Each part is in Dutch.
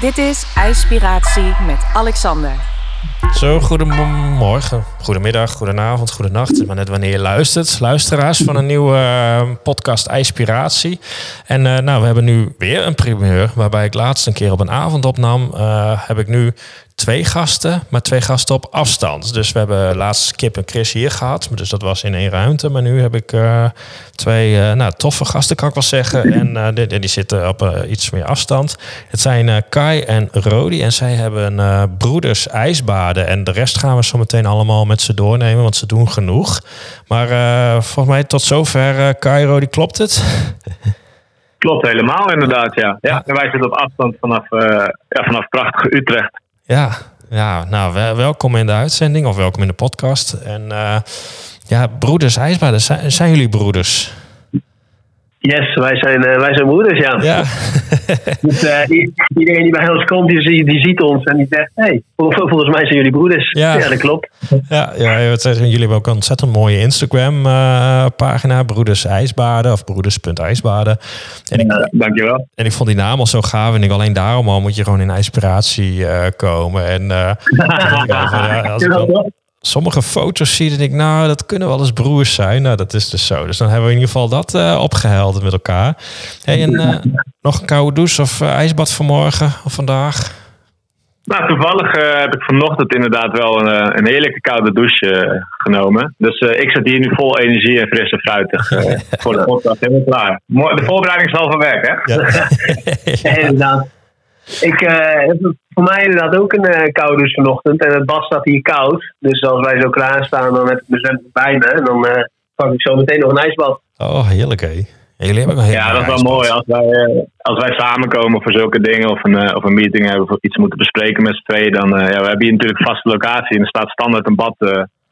Dit is IJspiratie met Alexander. Zo, goedemorgen, goedemiddag, goedenavond, goedenacht. Maar net wanneer je luistert. Luisteraars van een nieuwe uh, podcast IJspiratie. En uh, nou, we hebben nu weer een primeur. Waarbij ik laatst een keer op een avond opnam. Uh, heb ik nu twee gasten, maar twee gasten op afstand. Dus we hebben laatst Kip en Chris hier gehad. Dus dat was in één ruimte. Maar nu heb ik uh, twee uh, nou, toffe gasten, kan ik wel zeggen. En uh, die, die, zitten op iets meer afstand. Het zijn Kai en Rodi. En zij hebben broeders ijsbaden. En de rest gaan we zo meteen allemaal met ze doornemen. Want ze doen genoeg. Maar volgens mij tot zover, Kai, Rodi, klopt het? Klopt helemaal, inderdaad, ja. ja. En wij zitten op afstand vanaf, ja, vanaf prachtige Utrecht. Ja, ja nou, welkom in de uitzending of welkom in de podcast. En uh, ja, broeders IJsbaden, zijn, zijn jullie broeders? Yes, wij zijn, uh, wij zijn broeders, ja. ja. dus, uh, iedereen die bij ons komt, die, die ziet ons en die zegt... hey, volgens mij zijn jullie broeders. Ja, ja dat klopt. Ja, ja zeggen, jullie hebben ook een ontzettend mooie Instagram-pagina. broeders IJsbaden of broeders.ijsbaden. En ik, ja, dankjewel. En ik vond die naam al zo gaaf. En ik alleen daarom al moet je gewoon in inspiratie komen. En ja, als ik dan, sommige foto's zie en ik, nou, dat kunnen wel eens broers zijn. Nou, dat is dus zo. Dus dan hebben we in ieder geval dat uh, opgehelderd met elkaar. Hey, en uh, nog een koude douche of uh, ijsbad vanmorgen of vandaag? Nou, toevallig heb ik vanochtend inderdaad wel een, een heerlijke koude douche genomen. Dus ik zit hier nu vol energie en frisse fruitig voor de podcast. Helemaal klaar. De voorbereiding is al van werk, hè? Ja, inderdaad. Ik uh, heb voor mij inderdaad ook een uh, koude douche vanochtend. En het bad staat hier koud. Dus als wij zo klaarstaan, dan heb ik mijn zwembad bij me. En dan uh, pak ik zo meteen nog een ijsbad. Oh, heerlijk hé. jullie hebben een ja, dat is wel mooi. Als wij, als wij samenkomen voor zulke dingen of een, of een meeting hebben of iets moeten bespreken met z'n tweeën, dan ja, we hebben hier natuurlijk een vaste locatie en er staat standaard een bad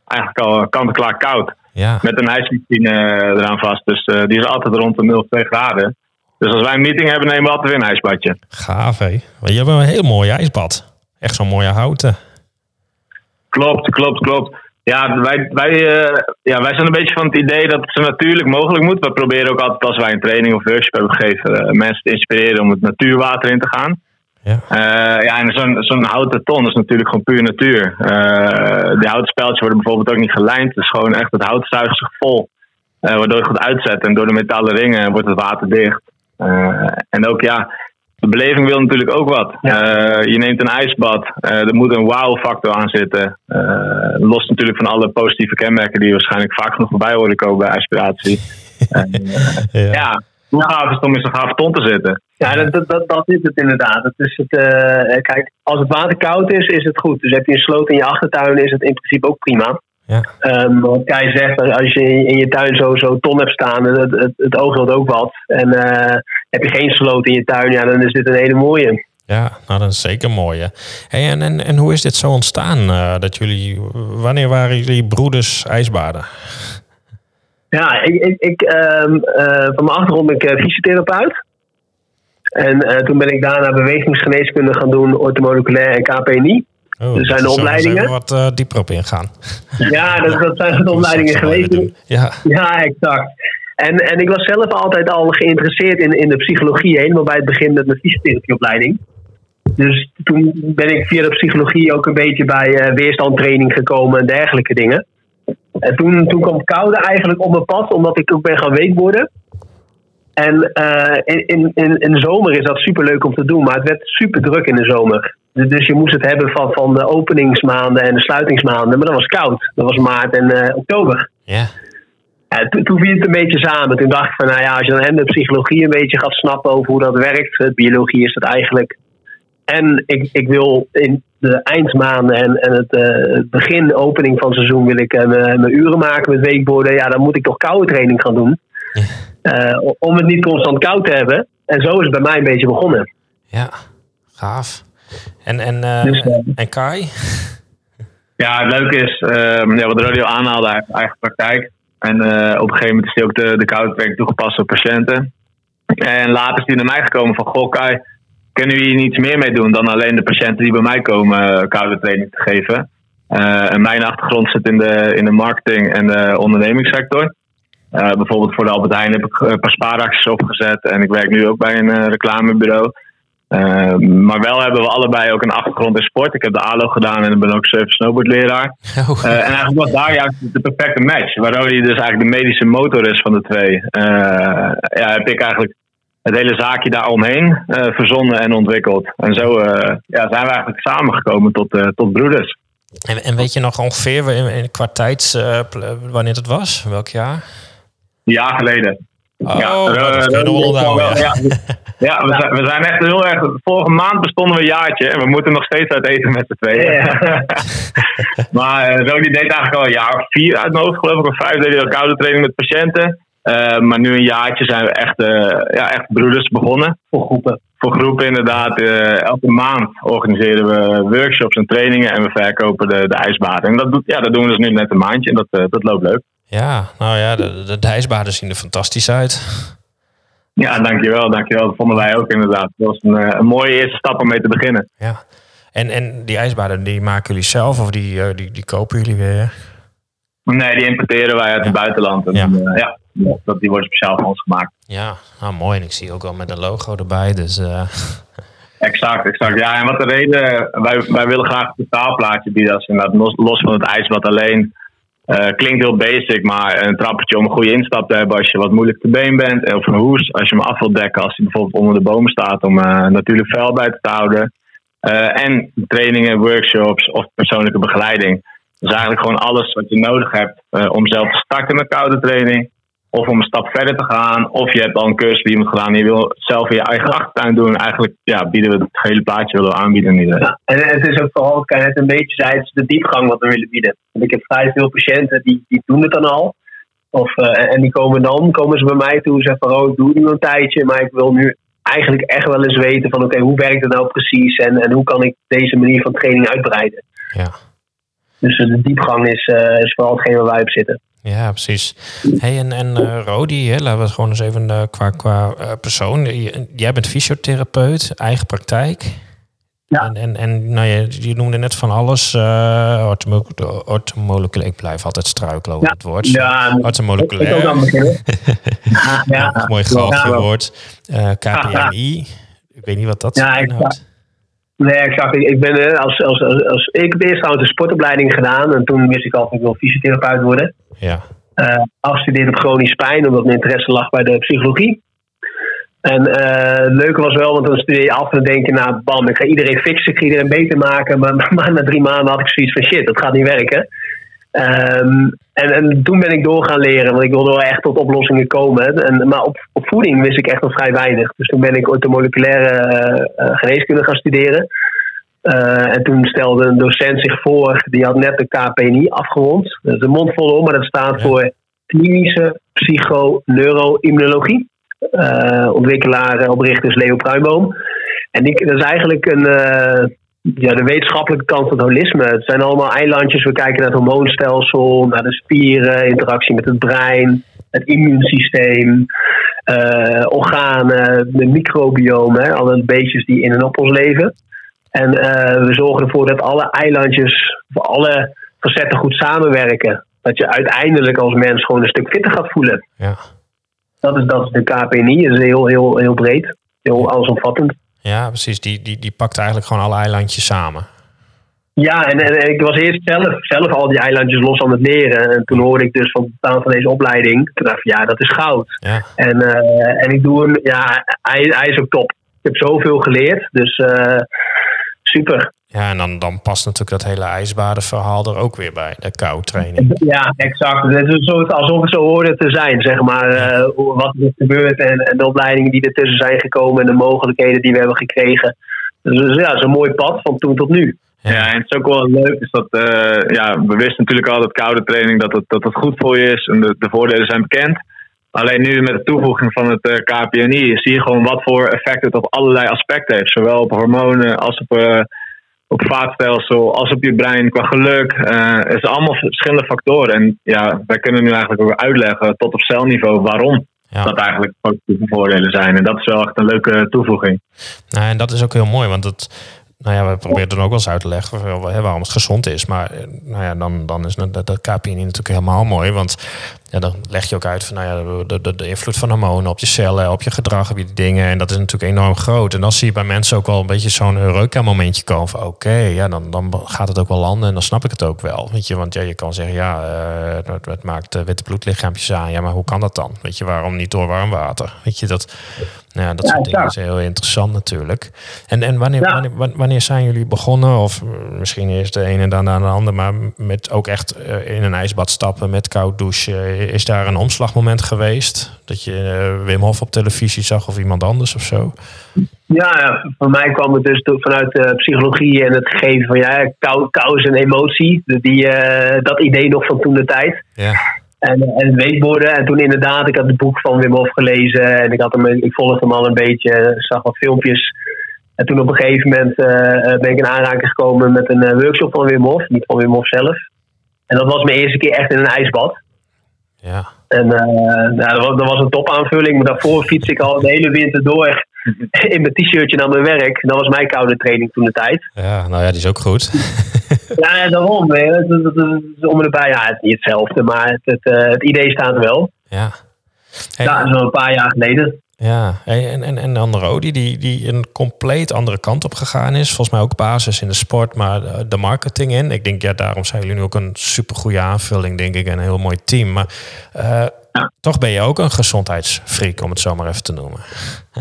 eigenlijk al kant-en-klaar koud. Ja. Met een ijsmachine eraan vast. Dus die is altijd rond de 0, 2 graden. Dus als wij een meeting hebben, nemen we altijd weer een ijsbadje. Gaaf, hé. Je hebt een heel mooi ijsbad. Echt zo'n mooie houten. Klopt, klopt, klopt. Ja wij, wij, uh, ja, wij zijn een beetje van het idee dat het zo natuurlijk mogelijk moet. We proberen ook altijd als wij een training of workshop hebben gegeven, uh, mensen te inspireren om het natuurwater in te gaan. Ja, uh, ja en zo'n zo'n houten ton is natuurlijk gewoon puur natuur. de houten speltjes worden bijvoorbeeld ook niet gelijnd. Dus gewoon echt het hout zuigt zich vol. waardoor het goed uitzet. En door de metalen ringen wordt het water dicht. Uh, en ook ja, de beleving wil natuurlijk ook wat. Ja. Uh, je neemt een ijsbad, uh, er moet een wow-factor aan zitten. los natuurlijk van alle positieve kenmerken die waarschijnlijk vaak genoeg voorbij horen komen bij aspiratie. ja. ja, hoe gaaf is het om in zo'n gaaf ton te zitten? Ja, dat, dat, dat is het inderdaad. Dat is het, kijk, als het water koud is, is het goed. Dus heb je een sloot in je achtertuin, is het in principe ook prima. Ja. Um, wat Kai zegt, als je in je tuin zo, zo ton hebt staan, het, het, het oog wil ook wat. En uh, heb je geen sloot in je tuin, ja, dan is dit een hele mooie. Ja, nou dat is zeker mooi. Hey, en, en, en hoe is dit zo ontstaan? Uh, dat jullie, wanneer waren jullie broeders ijsbaden? Ja, ik, ik, ik um, uh, van mijn achtergrond ben ik fysiotherapeut. En toen ben ik daarna bewegingsgeneeskunde gaan doen, orthomoleculair en KPNI. Oh, er zijn de opleidingen. Er wat uh, dieper op ingaan. Ja, dat, dat zijn de opleidingen geweest. Ja. ja, exact. En, en ik was zelf altijd al geïnteresseerd in, in de psychologie, helemaal bij het begin met mijn fysiotherapieopleiding. Dus toen ben ik via de psychologie ook een beetje bij uh, weerstandtraining gekomen en dergelijke dingen. En toen, toen kwam koude eigenlijk op mijn pad, omdat ik ook ben gaan weekborden. En uh, in, in, in de zomer is dat super leuk om te doen, maar het werd super druk in de zomer. Dus je moest het hebben van, van de openingsmaanden en de sluitingsmaanden. Maar dat was koud. Dat was maart en uh, oktober. Ja. ja toen, toen viel het een beetje samen. Toen dacht ik van, nou ja, als je dan en de psychologie een beetje gaat snappen over hoe dat werkt. De biologie is dat eigenlijk. En ik, ik wil in de eindmaanden en, en het, uh, begin, opening van het seizoen, wil ik uh, mijn uren maken met weekborden. Ja, dan moet ik toch koude training gaan doen. Ja. om het niet constant koud te hebben. En zo is het bij mij een beetje begonnen. Ja, gaaf. En, en, uh, dus, uh, en Kai? Ja, het leuke is, uh, ja, wat Radio aanhaalde, hij heeft eigen praktijk. En uh, op een gegeven moment is hij ook de, de koude training toegepast op patiënten. En later is hij naar mij gekomen van, goh Kai, kunnen we hier niets meer mee doen dan alleen de patiënten die bij mij komen koude training te geven? en mijn achtergrond zit in de, in de marketing en de ondernemingssector. Bijvoorbeeld voor de Albert Heijn heb ik een paar spaaracties opgezet en ik werk nu ook bij een reclamebureau. maar wel hebben we allebei ook een achtergrond in sport. Ik heb de ALO gedaan en ben ook surf snowboardleraar. Oh. en eigenlijk was daar juist de perfecte match. Waardoor hij dus eigenlijk de medische motor is van de twee. ja, heb ik eigenlijk het hele zaakje daaromheen uh, verzonnen en ontwikkeld. En zo ja, zijn we eigenlijk samengekomen tot, tot broeders. En, en, weet je nog ongeveer in, in, qua tijd wanneer het was? Welk jaar? Een jaar geleden. Oh, ja, dat is wel, ja. ja. ja, we, zijn, we zijn echt heel erg. Vorige maand bestonden we een jaartje en we moeten nog steeds uit eten met z'n tweeën. Maar uh, die deed eigenlijk al een jaar of vier uit mijn hoofd, geloof ik, of vijf deed hij koude training met patiënten. Uh, maar nu een jaartje zijn we echt, uh, ja, echt broeders begonnen. Voor groepen. Voor groepen inderdaad. elke maand organiseren we workshops en trainingen en we verkopen de, de ijsbaden. En dat, doet, ja, dat doen we dus nu net een maandje en dat, dat loopt leuk. Ja, nou ja, de, de, zien er fantastisch uit. Ja, dankjewel, dankjewel. Dat vonden wij ook inderdaad. Dat was een, een mooie eerste stap om mee te beginnen. Ja, en, en die ijsbaden, die maken jullie zelf of die, die, die kopen jullie weer? Nee, die importeren wij uit het buitenland. En, ja. Uh, ja, dat, die worden speciaal voor ons gemaakt. Ja, nou mooi. En ik zie ook wel met een logo erbij. Dus, uh... Exact, exact. Ja, en wat de reden, wij, wij willen graag een totaalplaatje bieden. Als inderdaad los, los van het ijsbad alleen. Uh, klinkt heel basic, maar een trappetje om een goede instap te hebben als je wat moeilijk te been bent. Of een hoes als je hem af wilt dekken als hij bijvoorbeeld onder de boom staat om uh, natuurlijk vuil bij te houden. Uh, en trainingen, workshops of persoonlijke begeleiding. Dus eigenlijk gewoon alles wat je nodig hebt om zelf te starten met koude training. Of om een stap verder te gaan. Of je hebt al een cursus die je moet gedaan en je wil zelf in je eigen achtertuin doen. Eigenlijk ja, bieden we het hele plaatje willen aanbieden. Ja, en het is ook vooral, kan het een beetje zijn, het is de diepgang wat we willen bieden. Want ik heb vrij veel patiënten die, die doen het dan al. Of, uh, en die komen dan, komen ze bij mij toe en zeggen van, oh, ik doe het nu een tijdje, maar ik wil nu eigenlijk echt wel eens weten van, oké, hoe werkt het nou precies en, en hoe kan ik deze manier van training uitbreiden. Ja. Dus de diepgang is, uh, is vooral hetgeen waar wij op zitten. Ja, precies. Hey, en en uh, Rodi, hè, laten we het gewoon eens even uh, qua, qua uh, persoon. Jij bent fysiotherapeut, eigen praktijk. Ja. En, en, en nou, je, je noemde net van alles. Uh, ortomoleculair. Ik blijf altijd struikelen over ja. het woord. Ja, ortomoleculair. Ja, Mooi grappig woord. KPNI. Ik weet niet wat dat ja, inhoudt. Nee, exact. Ik, ik ben als, als, als, als, ik heb eerst trouwens een sportopleiding gedaan en toen wist ik al dat ik wil fysiotherapeut worden. Ja. Uh, afgestudeerd op chronisch pijn, omdat mijn interesse lag bij de psychologie. En uh, het leuke was wel, want dan studeer je af en dan denk je, nou bam, ik ga iedereen fixen, ik ga iedereen beter maken. Maar, maar na drie maanden had ik zoiets van shit, dat gaat niet werken. Um, en, en toen ben ik door gaan leren, want ik wilde wel echt tot oplossingen komen. En, maar op, op voeding wist ik echt nog vrij weinig. Dus toen ben ik orthomoleculaire uh, geneeskunde gaan studeren. Uh, en toen stelde een docent zich voor, die had net de KPNI afgerond. Dat is een mond vol om, maar dat staat voor klinische psychoneuroimmunologie. Uh, ontwikkelaar, oprichter is Leo Pruimboom. En die, dat is eigenlijk een, uh, ja, de wetenschappelijke kant van het holisme. Het zijn allemaal eilandjes. We kijken naar het hormoonstelsel, naar de spieren, interactie met het brein, het immuunsysteem, uh, organen, de microbiome, hè, alle beestjes die in en op ons leven. En uh, we zorgen ervoor dat alle eilandjes, voor alle facetten goed samenwerken. Dat je uiteindelijk als mens gewoon een stuk fitter gaat voelen. Ja. Dat is, dat is de KPNI, dat is heel, heel, heel breed, heel allesomvattend. Ja, precies. Die, die, die pakt eigenlijk gewoon alle eilandjes samen. Ja, en, en, ik was eerst zelf, zelf al die eilandjes los aan het leren. En toen hoorde ik dus van het bestaan van deze opleiding. Toen dacht ik, ja, dat is goud. Ja. En, uh, en ik doe hem, ja, hij, hij is ook top. Ik heb zoveel geleerd, dus uh, super. Ja, en dan, dan past natuurlijk dat hele ijsbadenverhaal er ook weer bij, de koudtraining. Ja, exact. Het is alsof het zo hoorde te zijn, zeg maar. Uh, wat er gebeurt en, en, de opleidingen die ertussen zijn gekomen en de mogelijkheden die we hebben gekregen. Dus ja, het is een mooi pad van toen tot nu. Ja, en het is ook wel leuk is dat, uh, ja, we wisten natuurlijk al dat koude training dat het, dat het goed voor je is en de, de voordelen zijn bekend. Alleen nu met de toevoeging van het uh, KPNI zie je gewoon wat voor effect het op allerlei aspecten heeft. Zowel op hormonen als op, op vaatstelsel, als op je brein qua geluk. Uh, het zijn allemaal verschillende factoren. En ja, wij kunnen nu eigenlijk ook uitleggen tot op celniveau waarom ja. dat eigenlijk positieve voordelen zijn. En dat is wel echt een leuke toevoeging. Nou, en dat is ook heel mooi, want het, nou ja, we proberen dan ook wel eens uit te leggen waarom het gezond is. Maar nou ja, dan, dan is dat, dat KPNI natuurlijk helemaal mooi. Want ja, dan leg je ook uit van nou ja, de, de, de invloed van hormonen op je cellen, op je gedrag, op je dingen. En dat is natuurlijk enorm groot. En dan zie je bij mensen ook wel een beetje zo'n Eureka-momentje komen van oké, ja, dan, dan gaat het ook wel landen en dan snap ik het ook wel. Weet je, want ja, je kan zeggen ja, uh, het, het, maakt witte bloedlichaampjes aan. Ja, maar hoe kan dat dan? Weet je, waarom niet door warm water? Weet je, dat, nou ja, dat soort dingen is heel interessant natuurlijk. En, en wanneer, wanneer, wanneer, zijn jullie begonnen? Of misschien eerst de ene en dan de ander, maar met ook echt in een ijsbad stappen met koud douchen. Is daar een omslagmoment geweest? Dat je Wim Hof op televisie zag of iemand anders of zo? Ja, voor mij kwam het dus vanuit de psychologie en het geven van ja, kou, kou is een emotie. Die, dat idee nog van toen de tijd. Ja. En, en weekborden. En toen inderdaad, ik had het boek van Wim Hof gelezen. En ik, had hem, ik volgde hem al een beetje. Zag wat filmpjes. En toen op een gegeven moment uh, ben ik in aanraking gekomen met een workshop van Wim Hof. Niet van Wim Hof zelf. En dat was mijn eerste keer echt in een ijsbad. Ja. En uh, ja, dat, was, dat was een topaanvulling. Maar daarvoor fiets ik al de hele winter door in mijn t-shirtje naar mijn werk. Dat was mijn koude training toen de tijd. Ja, nou ja, die is ook goed. ja, daarom. Dat, dat, dat, is om erbij. Ja, het is niet hetzelfde, maar het, het, het idee staat wel. Ja. Hey, ja, dat is al een paar jaar geleden. Ja, en, en, en dan Rodi, die, die een compleet andere kant op gegaan is. Volgens mij ook basis in de sport, maar de marketing in. Ik denk, ja, daarom zijn jullie nu ook een supergoeie aanvulling, denk ik. En een heel mooi team. Maar uh, ja. toch ben je ook een gezondheidsfreak, om het zo maar even te noemen.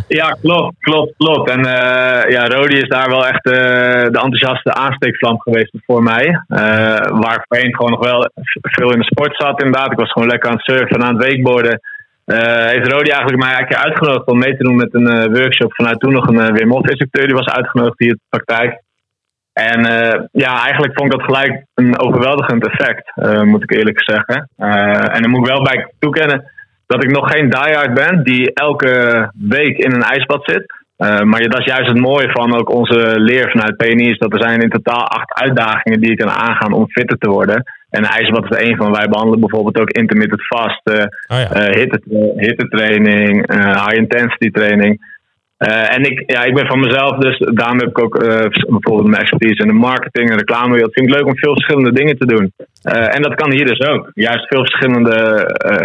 Ja, klopt, klopt, klopt. En uh, ja, Rodi is daar wel echt uh, de enthousiaste aansteekvlam geweest voor mij. Waar voorheen gewoon nog wel veel in de sport zat inderdaad. Ik was gewoon lekker aan het surfen en aan het wakeboarden. Heeft Rodi eigenlijk mij eigenlijk uitgenodigd om mee te doen met een workshop vanuit toen nog een Wim Hof instructeur. Die was uitgenodigd hier in de praktijk. En ja, eigenlijk vond ik dat gelijk een overweldigend effect, moet ik eerlijk zeggen. en dan moet ik wel bij toekennen dat ik nog geen diehard ben die elke week in een ijsbad zit. Uh, maar dat is juist het mooie van ook onze leer vanuit PNI. Is dat er zijn in totaal acht uitdagingen die je kan aangaan om fitter te worden. En ijsbad is er één van. Wij behandelen bijvoorbeeld ook intermittent vasten, oh ja. uh, hitte, hittetraining, uh, high intensity training. en ik, ja, ik ben van mezelf, dus daarom heb ik ook bijvoorbeeld mijn expertise in de marketing en reclame. Het vind ik leuk om veel verschillende dingen te doen. en dat kan hier dus ook. Juist veel verschillende,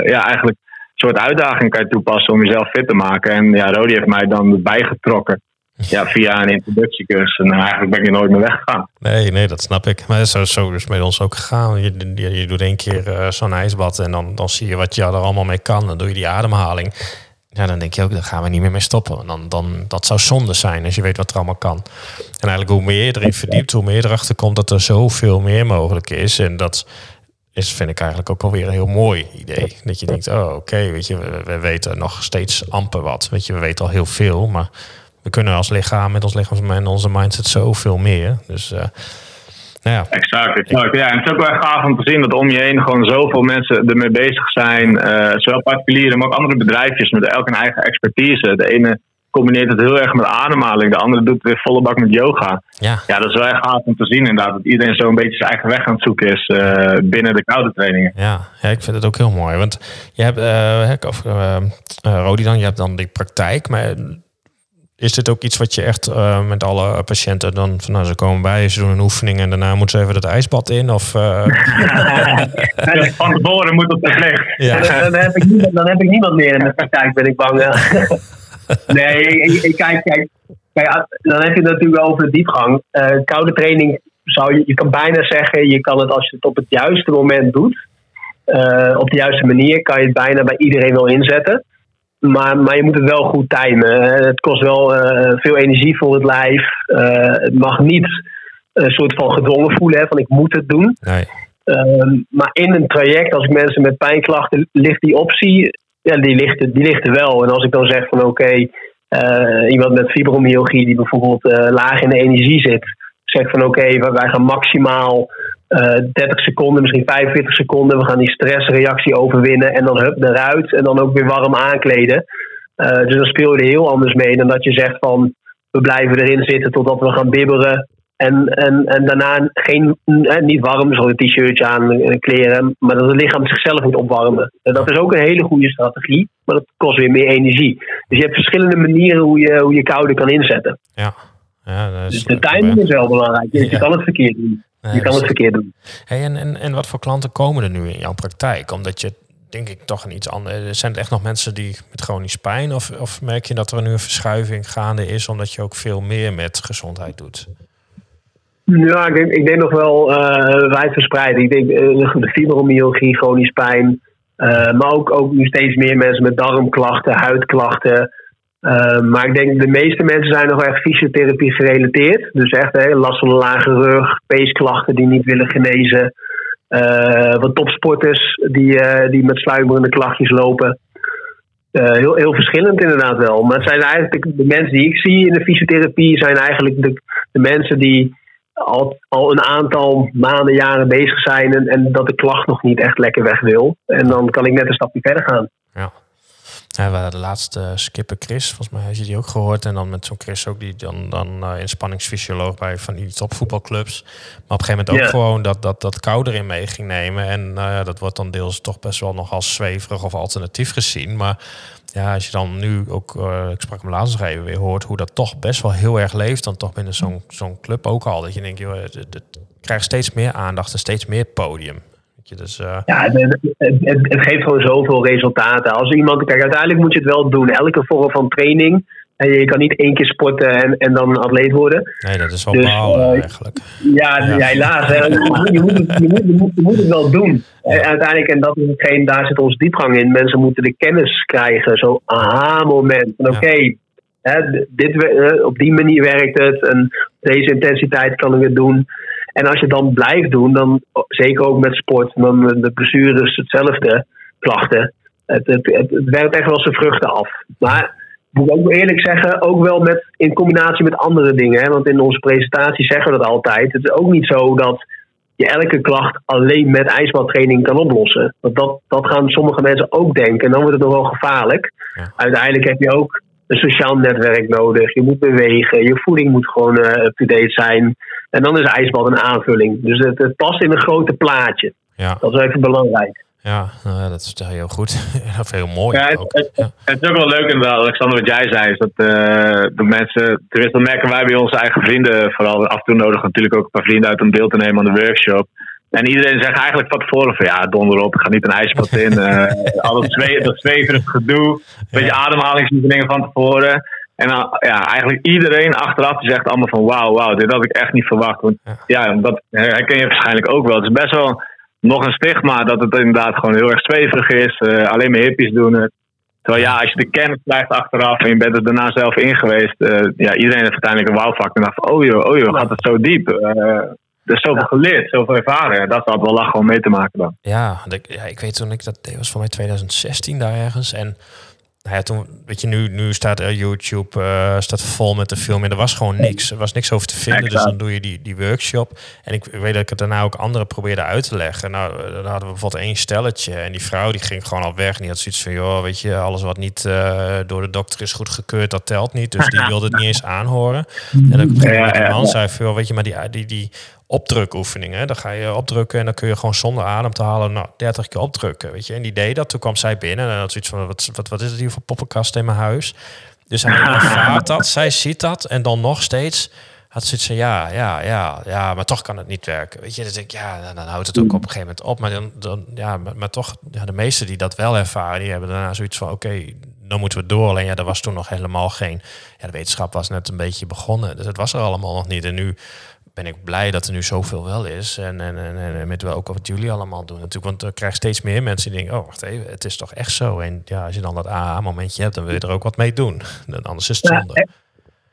ja, eigenlijk soort uitdaging kan je toepassen om jezelf fit te maken. En ja, Rodi heeft mij dan bijgetrokken. Ja, via een introductiecursus. En eigenlijk ben ik nooit meer weggegaan. Nee, nee, dat snap ik. Maar zo, zo is met ons ook gegaan. Je, je, doet één keer uh, zo'n ijsbad en dan, dan zie je wat je er allemaal mee kan. Dan doe je die ademhaling. Ja, dan denk je ook, daar gaan we niet meer mee stoppen. Dan, dan, dat zou zonde zijn als je weet wat er allemaal kan. En eigenlijk hoe meer je erin verdiept, hoe meer je erachter komt dat er zoveel meer mogelijk is. En dat is, vind ik eigenlijk ook alweer een heel mooi idee. Dat je denkt, oh oké, weet je, we, weten nog steeds amper wat. Weet je, we weten al heel veel, maar we kunnen als lichaam met ons lichaam en onze mindset zoveel meer. Dus uh, nou ja. Exact, exact. Ja, en het is ook wel gaaf om te zien dat om je heen gewoon zoveel mensen ermee bezig zijn. Uh, zowel particulieren, maar ook andere bedrijfjes met elk een eigen expertise. De ene combineert het heel erg met ademhaling. De andere doet weer volle bak met yoga. Ja, ja dat is wel echt gaaf om te zien inderdaad. Dat iedereen zo een beetje zijn eigen weg aan het zoeken is uh, binnen de koude trainingen. Ja, ja, ik vind het ook heel mooi. Want je hebt, uh, of, uh, Rodi dan, je hebt dan die praktijk. Maar is dit ook iets wat je echt met alle patiënten dan van nou, ze komen bij, ze doen een oefening en daarna moeten ze even het ijsbad in? Of, van tevoren moet op de licht. Ja. Dan, heb ik niemand, dan heb ik niemand meer in de praktijk, ben ik bang. nee, kijk, kijk, kijk, dan heb je het natuurlijk over de diepgang. Uh, koude training zou je, je kan bijna zeggen, je kan het als je het op het juiste moment doet, uh, op de juiste manier, kan je het bijna bij iedereen wel inzetten. Maar, maar je moet het wel goed timen. Het kost wel uh, veel energie voor het lijf. het mag niet een soort van gedwongen voelen, hè, van ik moet het doen. Nee. maar in een traject, als ik mensen met pijnklachten, ligt die optie ja, die ligt, die ligt er wel. En als ik dan zeg van oké, uh, iemand met fibromyalgie die bijvoorbeeld uh, laag in de energie zit, zegt van oké, wij gaan maximaal uh, eh, 30 seconden, misschien 45 seconden, we gaan die stressreactie overwinnen en dan hup eruit en dan ook weer warm aankleden. dus dan speel je er heel anders mee dan dat je zegt van we blijven erin zitten totdat we gaan bibberen en, en, en daarna geen, niet warm, zo'n t-shirtje aan, kleren, maar dat het lichaam zichzelf moet opwarmen. En dat is ook een hele goede strategie, maar dat kost weer meer energie. Dus je hebt verschillende manieren hoe je, hoe je koude kan inzetten. Ja. Ja, dat is dus de timing is wel belangrijk. Je, je kan het verkeerd doen. je kan het verkeerd doen. Hey, en, en, en wat voor klanten komen er nu in jouw praktijk? Omdat je denk ik toch een iets anders. Zijn het echt nog mensen die met chronisch pijn? Of, of merk je dat er nu een verschuiving gaande is, omdat je ook veel meer met gezondheid doet? Ja, ik denk, ik denk nog wel uh, wijdverspreid. Ik denk uh, de fibromyalgie, chronisch pijn. Uh, maar ook, ook nu steeds meer mensen met darmklachten, huidklachten. maar ik denk de meeste mensen zijn nog echt fysiotherapie gerelateerd. Dus echt hè, last van een lage rug, peesklachten die niet willen genezen. wat topsporters die, die met sluimerende klachtjes lopen. heel, heel verschillend inderdaad wel. Maar het zijn eigenlijk de, de mensen die ik zie in de fysiotherapie zijn eigenlijk de, de mensen die al, al een aantal maanden, jaren bezig zijn en, en dat de klacht nog niet echt lekker weg wil. En dan kan ik net een stapje verder gaan. Ja. Ja, we hadden de laatste skipper Chris, volgens mij had je die ook gehoord. En dan met zo'n Chris ook, die dan, dan uh, inspanningsfysioloog bij van die topvoetbalclubs. Maar op een gegeven moment ook gewoon dat, dat, dat kou erin mee ging nemen. En uh, dat wordt dan deels toch best wel nog als zweverig of alternatief gezien. Maar ja, als je dan nu ook, uh, ik sprak hem laatst nog even weer, hoort hoe dat toch best wel heel erg leeft, dan toch binnen zo'n zo'n club ook al. Dat je denkt, joh, het, krijgt steeds meer aandacht en steeds meer podium. Weet je, dus, uh... Ja, het, het, het, geeft gewoon zoveel resultaten. Als iemand, kijk, uiteindelijk moet je het wel doen. Elke vorm van training en je kan niet één keer sporten en, en dan een atleet worden. Nee, dat is wel dus, uh, eigenlijk. Ja, ja. helaas. Je, moet het, je, moet, je, moet, je moet het wel doen. En uiteindelijk, en dat is hetgeen, daar zit onze diepgang in. Mensen moeten de kennis krijgen. Zo'n aha-moment. Oké, okay, dit, op die manier werkt het. En deze intensiteit kan ik het doen. En als je dan blijft doen, dan zeker ook met sport, dan de blessures hetzelfde, klachten. Het, het, het, het werkt echt wel zijn vruchten af. Maar moet ik ook eerlijk zeggen, ook wel met, in combinatie met andere dingen. Hè? Want in onze presentatie zeggen we dat altijd. Het is ook niet zo dat je elke klacht alleen met ijsbaltraining kan oplossen. Want dat, dat gaan sommige mensen ook denken. En dan wordt het nog wel gevaarlijk. Uiteindelijk heb je ook een sociaal netwerk nodig. Je moet bewegen. Je voeding moet gewoon uh, up-to-date zijn. En dan is ijsbal een aanvulling. Dus het, het past in een grote plaatje. Ja. Dat is even belangrijk. Ja, nou dat is heel goed. of heel mooi. Ja, het, ook. Het, ja. het, is ook wel leuk inderdaad, Alexander, wat jij zei. Is dat uh, de mensen, tenminste dat merken wij bij onze eigen vrienden vooral. Af en toe nodig natuurlijk ook een paar vrienden uit om deel te nemen aan de workshop. En iedereen zegt eigenlijk van tevoren van ja, donder op, ik ga niet een ijspad in. Uh, al dat, zwe dat zweverig gedoe, een beetje ja. ademhalingsoefeningen van tevoren. En dan, ja, eigenlijk iedereen achteraf die zegt allemaal van wauw, wauw, dit had ik echt niet verwacht. Want ja, ja dat herken je waarschijnlijk ook wel. Het is best wel nog een stigma dat het inderdaad gewoon heel erg zweverig is. Uh, alleen maar hippies doen het. Terwijl ja, als je de kennis krijgt achteraf en je bent er daarna zelf in geweest. Uh, ja, iedereen heeft uiteindelijk een wauwvak en dacht van, oh joh, oh joh, gaat het zo diep. Uh, er is zoveel geleerd, zoveel ervaren. Dat had wel lachen om mee te maken dan. Ja, ik, ja, ik weet toen ik dat deed, was voor mij 2016 daar ergens. En nou ja, toen, weet je, nu, nu staat er YouTube uh, staat vol met de film en er was gewoon niks. Er was niks over te vinden, dus dan doe je die, die workshop. En ik, weet dat ik het daarna ook anderen probeerde uit te leggen. Nou, dan hadden we bijvoorbeeld één stelletje en die vrouw die ging gewoon al weg. En die had zoiets van, joh, weet je, alles wat niet uh, door de dokter is goedgekeurd, dat telt niet. Dus die wilde het niet eens aanhoren. En dan op een gegeven moment man zei van, joh, weet je, maar die, die, die opdrukoefeningen. Dan ga je opdrukken en dan kun je gewoon zonder adem te halen, nou, 30 keer opdrukken. Weet je, en die deed dat. Toen kwam zij binnen en had zoiets van: wat, wat, wat is het hier voor poppenkast in mijn huis? Dus hij ervaart dat, zij ziet dat en dan nog steeds had zoiets van ja, ja, ja, ja, maar toch kan het niet werken. Weet je, dus ik, ja, dan houdt het ook op een gegeven moment op. Maar dan, dan ja, maar, maar toch, ja, de meesten die dat wel ervaren, die hebben daarna zoiets van oké, okay, dan moeten we door. Alleen ja, er was toen nog helemaal geen, ja, de wetenschap was net een beetje begonnen, dus het was er allemaal nog niet. En nu ben ik blij dat er nu zoveel wel is. En, en, en, en met wel ook wat jullie allemaal doen natuurlijk. Want er krijg steeds meer mensen die denken, oh wacht even, het is toch echt zo. En ja, als je dan dat AA-momentje hebt, dan wil je er ook wat mee doen. Anders is het zonde. Ja,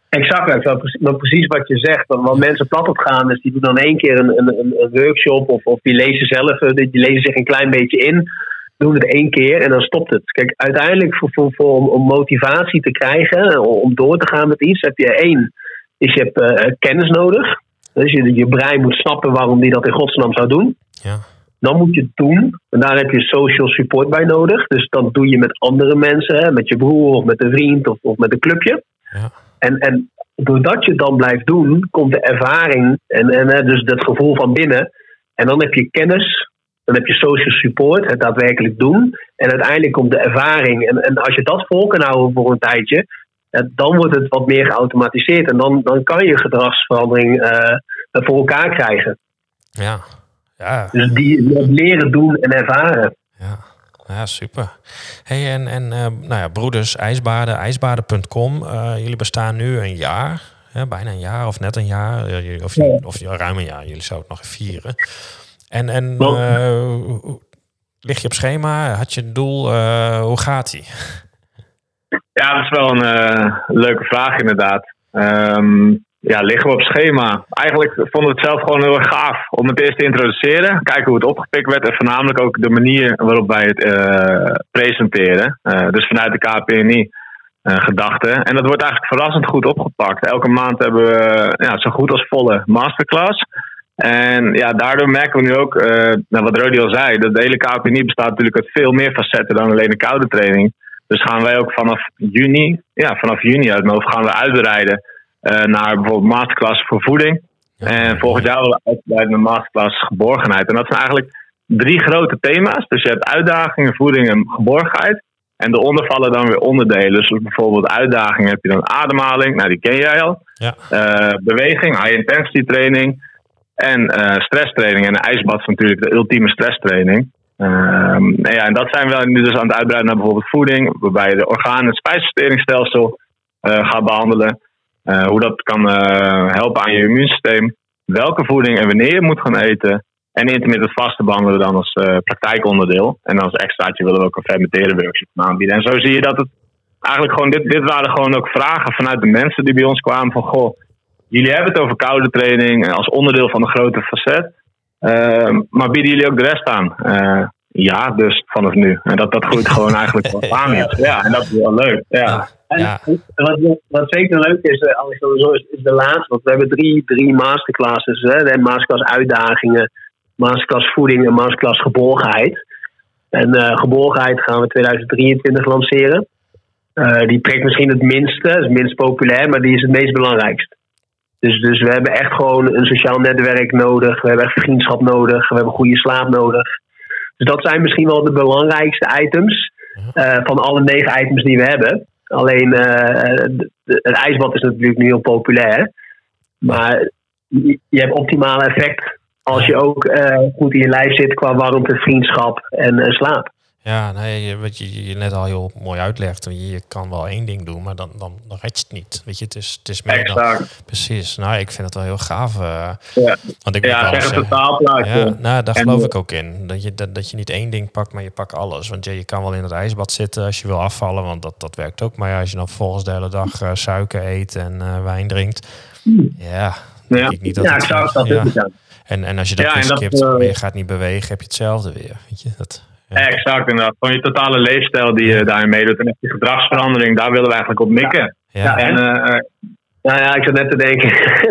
exact, precies wat je zegt. Want mensen plat op gaan, dus die doen dan één keer een, een, een workshop of, of die lezen zelf, die lezen zich een klein beetje in doen het één keer en dan stopt het. Kijk, uiteindelijk voor, voor, voor om, om, motivatie te krijgen, om door te gaan met iets, heb je één, is je hebt uh, kennis nodig. Dus je, je brein moet snappen waarom die dat in godsnaam zou doen. Ja. Dan moet je het doen. En daar heb je social support bij nodig. Dus dat doe je met andere mensen, hè, met je broer of met een vriend of, of met een clubje. Ja. En, en doordat je het dan blijft doen, komt de ervaring en, en dus dat gevoel van binnen. En dan heb je kennis, dan heb je social support, het daadwerkelijk doen. En uiteindelijk komt de ervaring. En, en als je dat vol kan houden voor een tijdje, dan wordt het wat meer geautomatiseerd. En dan, dan kan je gedragsverandering uh, voor elkaar krijgen. Ja. ja. Dus die leren doen en ervaren. Ja. Ja, super. Hey, en en uh, nou ja, broeders, ijsbaden, ijsbaden.com. Uh, jullie bestaan nu een jaar, hè, bijna een jaar of net een jaar, of, ja. of ja, ruim een jaar. Jullie zouden het nog vieren. En, en lig je op schema? Had je een doel? hoe gaat die? Ja, dat is wel een leuke vraag inderdaad. Um, ja, liggen we op schema. Eigenlijk vonden we het zelf gewoon heel erg gaaf om het eerst te introduceren. Kijken hoe het opgepikt werd en voornamelijk ook de manier waarop wij het uh, presenteren. Uh, dus vanuit de KPNI eh, gedachten. En dat wordt eigenlijk verrassend goed opgepakt. Elke maand hebben we ja, zo goed als volle masterclass. En ja, daardoor merken we nu ook, nou, wat Rodi al zei, dat de hele KPNI bestaat natuurlijk uit veel meer facetten dan alleen de koude training. Dus gaan wij ook vanaf juni, ja, vanaf juni uit mijn gaan we uitbreiden uh, naar bijvoorbeeld masterclass voor voeding. En volgend jaar willen we uitbreiden naar masterclass geborgenheid. En dat zijn eigenlijk drie grote thema's. Dus je hebt uitdagingen, voeding en geborgenheid. En daaronder vallen dan weer onderdelen. Dus bijvoorbeeld uitdagingen heb je dan ademhaling. Nou, die ken jij al. Ja. Uh, beweging, high intensity training. En uh, stresstraining. En de ijsbad is natuurlijk de ultieme stresstraining. Um, ja, en dat zijn we nu dus aan het uitbreiden naar bijvoorbeeld voeding. Waarbij je de organen- en spijsverteringsstelsel uh, gaat behandelen. Uh, hoe dat kan uh, helpen aan je immuunsysteem. Welke voeding en wanneer je moet gaan eten. En intermittent vasten behandelen we dan als praktijkonderdeel. En als extraatje willen we ook een fermenteren workshop aanbieden. En zo zie je dat het eigenlijk gewoon, dit, dit waren gewoon ook vragen vanuit de mensen die bij ons kwamen van goh, jullie hebben het over koude training als onderdeel van de grote facet. Maar bieden jullie ook de rest aan? ja, dus vanaf nu. En dat, dat groeit gewoon eigenlijk wel aan. Ja, en dat is wel leuk. Ja. En ja. wat, wat zeker leuk is, uh, Alexander, is, is de laatste. Want we hebben drie, drie masterclasses. Hè? De masterclass uitdagingen, masterclass voeding en masterclass geborgenheid. En uh, geborgenheid gaan we 2023 lanceren. Uh, die trekt misschien het minste, is het minst populair, maar die is het meest belangrijkst. Dus, dus we hebben echt gewoon een sociaal netwerk nodig. We hebben echt vriendschap nodig. We hebben goede slaap nodig. Dus dat zijn misschien wel de belangrijkste items uh, van alle negen items die we hebben. Alleen uh, het ijsbad is natuurlijk nu heel populair. Maar je, hebt optimale effect als je ook uh, goed in je lijf zit qua warmte, vriendschap en slaap. Ja, nee, wat je, je net al heel mooi uitlegt. Je, je kan wel één ding doen, maar dan, dan, dan red je het niet. Weet je, het is, het is meer exact. dan... Precies. Nou, ik vind het wel heel gaaf. Uh, ja, want ik ja een totaalplaatje. Ja, nou, daar geloof ik ook in. Dat je, dat, dat je niet één ding pakt, maar je pakt alles. Want je, je kan wel in het ijsbad zitten als je wil afvallen, want dat, dat werkt ook. Maar ja, als je dan vervolgens de hele dag uh, suiker eet en uh, wijn drinkt, ja, ja. ik niet dat ja, het, ik zou dat ja. En, en als je dat Ja, weer en dat, eh, maar je gaat niet bewegen, heb je hetzelfde weer. Weet je, dat... Ja. Exact, inderdaad. Gewoon je totale leefstijl die je daarin meedoet. En echt die gedragsverandering, daar willen we eigenlijk op mikken. Ja. En eh, eh, Nou ja, ik zat net te denken.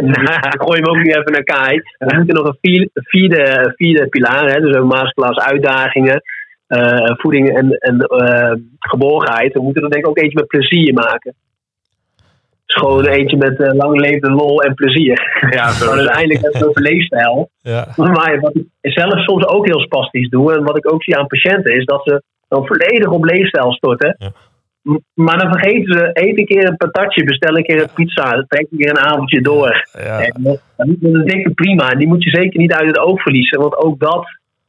ik gooi hem ook niet even naar Kai. We moeten nog een vierde, vierde, vierde pilaar. Hè? Dus een masterclass uitdagingen. eh, voeding en, en eh, geborgenheid. We moeten er denk ik ook eentje met plezier maken. Dus gewoon eentje met eh, lang leven, lol en plezier. ja, zo Maar uiteindelijk hebben we het over leefstijl. Ja. Maar wat ik zelf soms ook heel spastisch doe, en wat ik ook zie aan patiënten, is dat ze dan volledig op leefstijl storten. Ja. Maar dan vergeten ze, eet een keer een patatje, bestel een keer een pizza, trek een keer een avondje door. Ja. En dat, dat is een dikke prima. En die moet je zeker niet uit het oog verliezen, want ook dat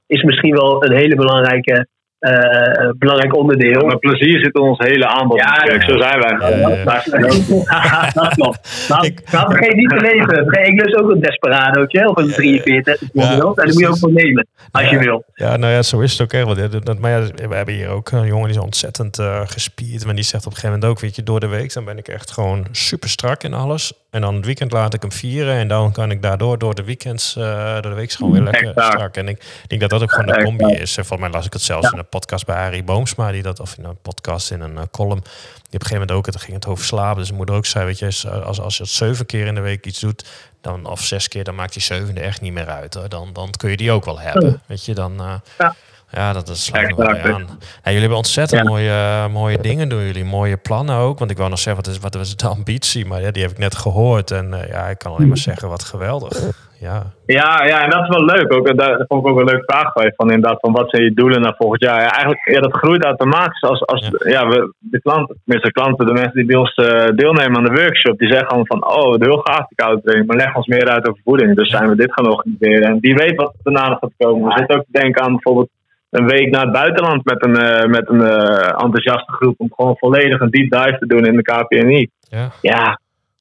is misschien wel een hele belangrijke, eh, belangrijk onderdeel. maar plezier zit in ons hele aanbod. Ja, Kijk, zo zijn wij. Ja, ja, ja. dat klopt. Maar, Ik- maar vergeet niet te leven. Ik lust ook een Desperadootje of een 43 bijvoorbeeld. En dat moet je ook wel nemen, als je wil. Ja, nou ja, zo is het ook. Hè. Want, ja, dat, maar ja, we hebben hier ook een jongen die is ontzettend eh, gespierd. Maar die zegt op een gegeven moment ook, weet je, door de week dan ben ik echt gewoon super strak in alles. En dan het weekend laat ik hem vieren. En dan kan ik daardoor door de weekends, eh, door de week gewoon weer lekker Exact. strak. En ik denk dat dat ook gewoon de combi is. En Volgens mij las ik het zelfs in een podcast bij Arie Boomsma. Die dat, of in een podcast in een eh, column. Die op een gegeven moment ook, het ging het over slapen. Dus moeder ook zei, weet je, als, als je het zeven keer in de week iets doet, dan, of zes keer, dan maakt die zevende echt niet meer uit. Hoor. Dan, dan kun je die ook wel hebben. Weet je, dan... eh, Ja. Ja, dat, dat sluit wel bij aan. Ja, jullie hebben ontzettend Ja. mooie, eh, mooie dingen doen jullie. Mooie plannen ook. Want ik wou nog zeggen, wat is, wat is de ambitie? Maar ja, die heb ik net gehoord. En eh, ja, ik kan alleen maar zeggen, wat geweldig. Ja, Ja, ja, en dat is wel leuk. Ook, dat vond ik ook een leuk vraag van je. Van inderdaad, van wat zijn je doelen naar volgend jaar? Ja, eigenlijk, ja, dat groeit automatisch. Als, als ja. we, de klanten, de klanten, de mensen die bij ons eh, deelnemen aan de workshop, die zeggen gewoon van, oh, heel gaaf die koude training, maar leg ons meer uit over voeding. Dus zijn we dit gaan organiseren. En wie weet wat er daarna nog gaat komen. We zitten ook te denken aan bijvoorbeeld een week naar het buitenland met een, eh, met een eh, enthousiaste groep. Om gewoon volledig een deep dive te doen in de KPNI. Ja, Ja,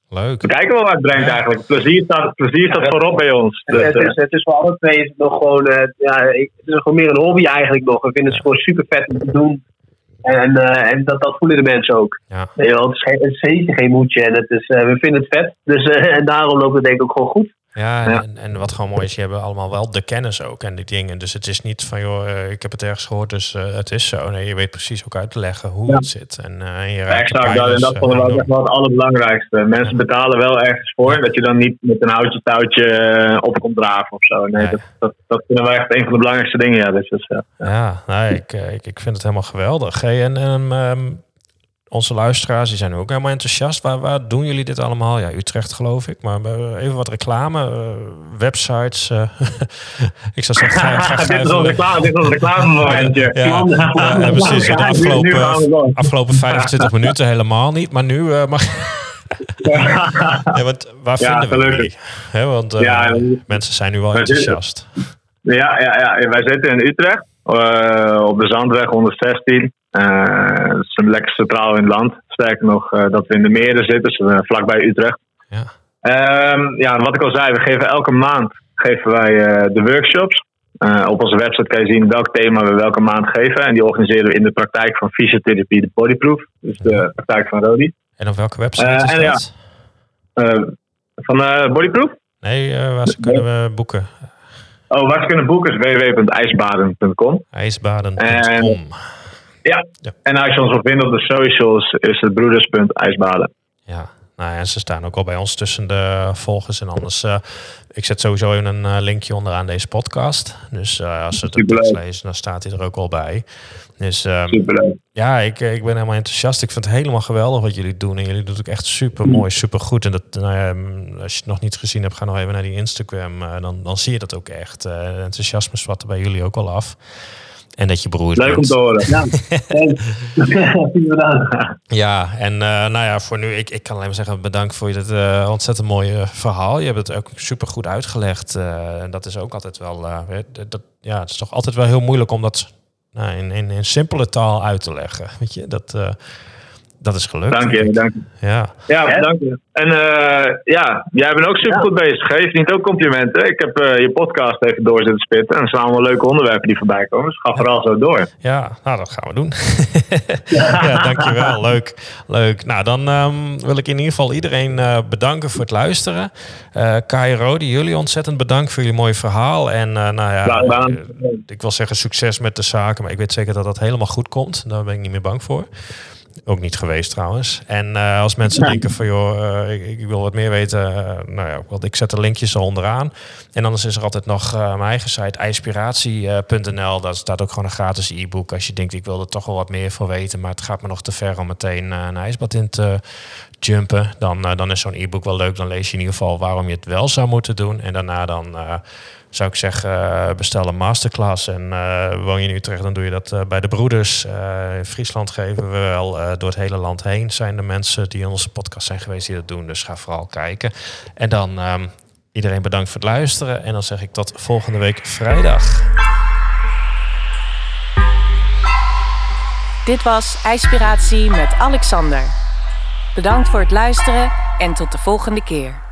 leuk. we kijken wel wat het brengt Ja. eigenlijk. Plezier staat, plezier staat voorop bij ons. Dus, het, eh, is, het is voor alle twee nog gewoon, eh, ja, ik- het is gewoon meer een hobby eigenlijk nog. We vinden het gewoon super vet om te doen. En, eh, en dat, dat voelen de mensen ook. Ja. Wel, het, is geen, het is zeker geen moedje en het is, eh, we vinden het vet. Dus, eh, en daarom loopt het denk ik ook gewoon goed. Ja, en, Ja. En, en wat gewoon mooi is, je hebben allemaal wel de kennis ook en die dingen. Dus het is niet van, joh, eh, ik heb het ergens gehoord, dus eh, het is zo. Nee, je weet precies ook uit te leggen hoe Ja. het zit. En, en je Exact, dat, en dat vonden we ook echt wel het allerbelangrijkste. Mensen betalen wel ergens voor. Dat je dan niet met een houtje touwtje op komt draven of zo. Nee. Dat, dat, dat vinden we echt een van de belangrijkste dingen. Ja, dus, dus, ja. Ja, nee, ik, ik, ik vind het helemaal geweldig. Hey, en en, ehm, onze luisteraars die zijn ook helemaal enthousiast. Waar, waar doen jullie dit allemaal? Ja, Utrecht geloof ik. Maar even wat reclame, eh, websites. eh. ik zou zeggen, ga, ga, ga dit is reclame, dit is een reclamemomentje. Ja, ja, ja, precies. De Ja, afgelopen, afgelopen 25 minuten helemaal niet. Maar nu eh, mag Nee, want waar Ja, vinden we gelukkig. jullie? Want Ja, mensen zijn nu wel enthousiast. Ja, ja, ja, wij zitten in Utrecht. op de Zandweg 116. Eh dat is een lekker centraal in het land. Sterker nog, eh, dat we in de meren zitten, dus eh, vlakbij Utrecht. Ja. Ehm, ja, wat ik al zei, we geven elke maand geven wij de workshops. Op onze website kan je zien welk thema we welke maand geven. En die organiseren we in de praktijk van fysiotherapie, de bodyproof. Dus de praktijk van Rodi. En op welke website is en ja. van bodyproof? Nee, waar ze kunnen we boeken? Oh, waar ze kunnen boeken is www.ijsbaden.com. IJsbaden.com. En als je ons wil vinden op de socials is het broeders.ijsbaden. Ja, nou ja, en ze staan ook al bij ons tussen de volgers. En anders, eh, ik zet sowieso even een eh, linkje onderaan deze podcast. Dus eh, als ze het lezen, dan staat hij er ook al bij. Dus ehm, ja, ik, ik ben helemaal enthousiast. Ik vind het helemaal geweldig wat jullie doen. En jullie doen het ook echt super mooi, super goed. En dat, nou ja, mm, als je het nog niet gezien hebt, ga nog even naar die Instagram. dan, dan zie je dat ook echt. Enthousiasme zwart er bij jullie ook al af. En dat je broers Leuk om te horen. Ja. Ja, en eh, nou ja, voor nu, ik, ik kan alleen maar zeggen bedankt voor dit eh, ontzettend mooie verhaal. Je hebt het ook super goed uitgelegd. eh, en dat is ook altijd wel, eh, dat, dat- ja, het is toch altijd wel heel moeilijk om dat nou, in, in, in simpele taal uit te leggen. Weet je, dat, eh, dat is gelukt. Dank je, dank je. Ja, Ja, Hè? dank je. En eh, ja, jij bent ook super goed bezig. Geef niet ook complimenten. Ik heb eh, je podcast even door zitten spitten. En er zijn allemaal leuke onderwerpen die voorbij komen. Dus ga vooral zo door. ja, nou dat gaan we doen. ja, dankjewel. Leuk. Leuk. Nou, dan ehm, wil ik in ieder geval iedereen eh, bedanken voor het luisteren. Eh Kai en Rodi, jullie ontzettend bedankt voor jullie mooie verhaal. En eh, nou ja, ik wil zeggen succes met de zaken, maar ik weet zeker dat dat helemaal goed komt. Daar ben ik niet meer bang voor. Ook niet geweest trouwens. En eh, als mensen denken van joh, eh, ik, ik wil wat meer weten, eh, nou ja, want ik zet de linkjes er onderaan. En anders is er altijd nog mijn eigen site, ijspiratie.nl. Daar staat ook gewoon een gratis e-book. Als je denkt, ik wil er toch wel wat meer van weten, maar het gaat me nog te ver om meteen een ijsbad in te jumpen. Dan, dan is zo'n e-book wel leuk. Dan lees je in ieder geval waarom je het wel zou moeten doen. En daarna dan zou ik zeggen, eh, bestel een masterclass. En eh, woon je in Utrecht, dan doe je dat eh, bij de broeders. In Friesland geven we wel door het hele land heen. Zijn er mensen die in onze podcast zijn geweest die dat doen. Dus ga vooral kijken. En dan ehm, iedereen bedankt voor het luisteren. En dan zeg ik tot volgende week vrijdag. Dit was IJspiratie met Alexander. Bedankt voor het luisteren en tot de volgende keer.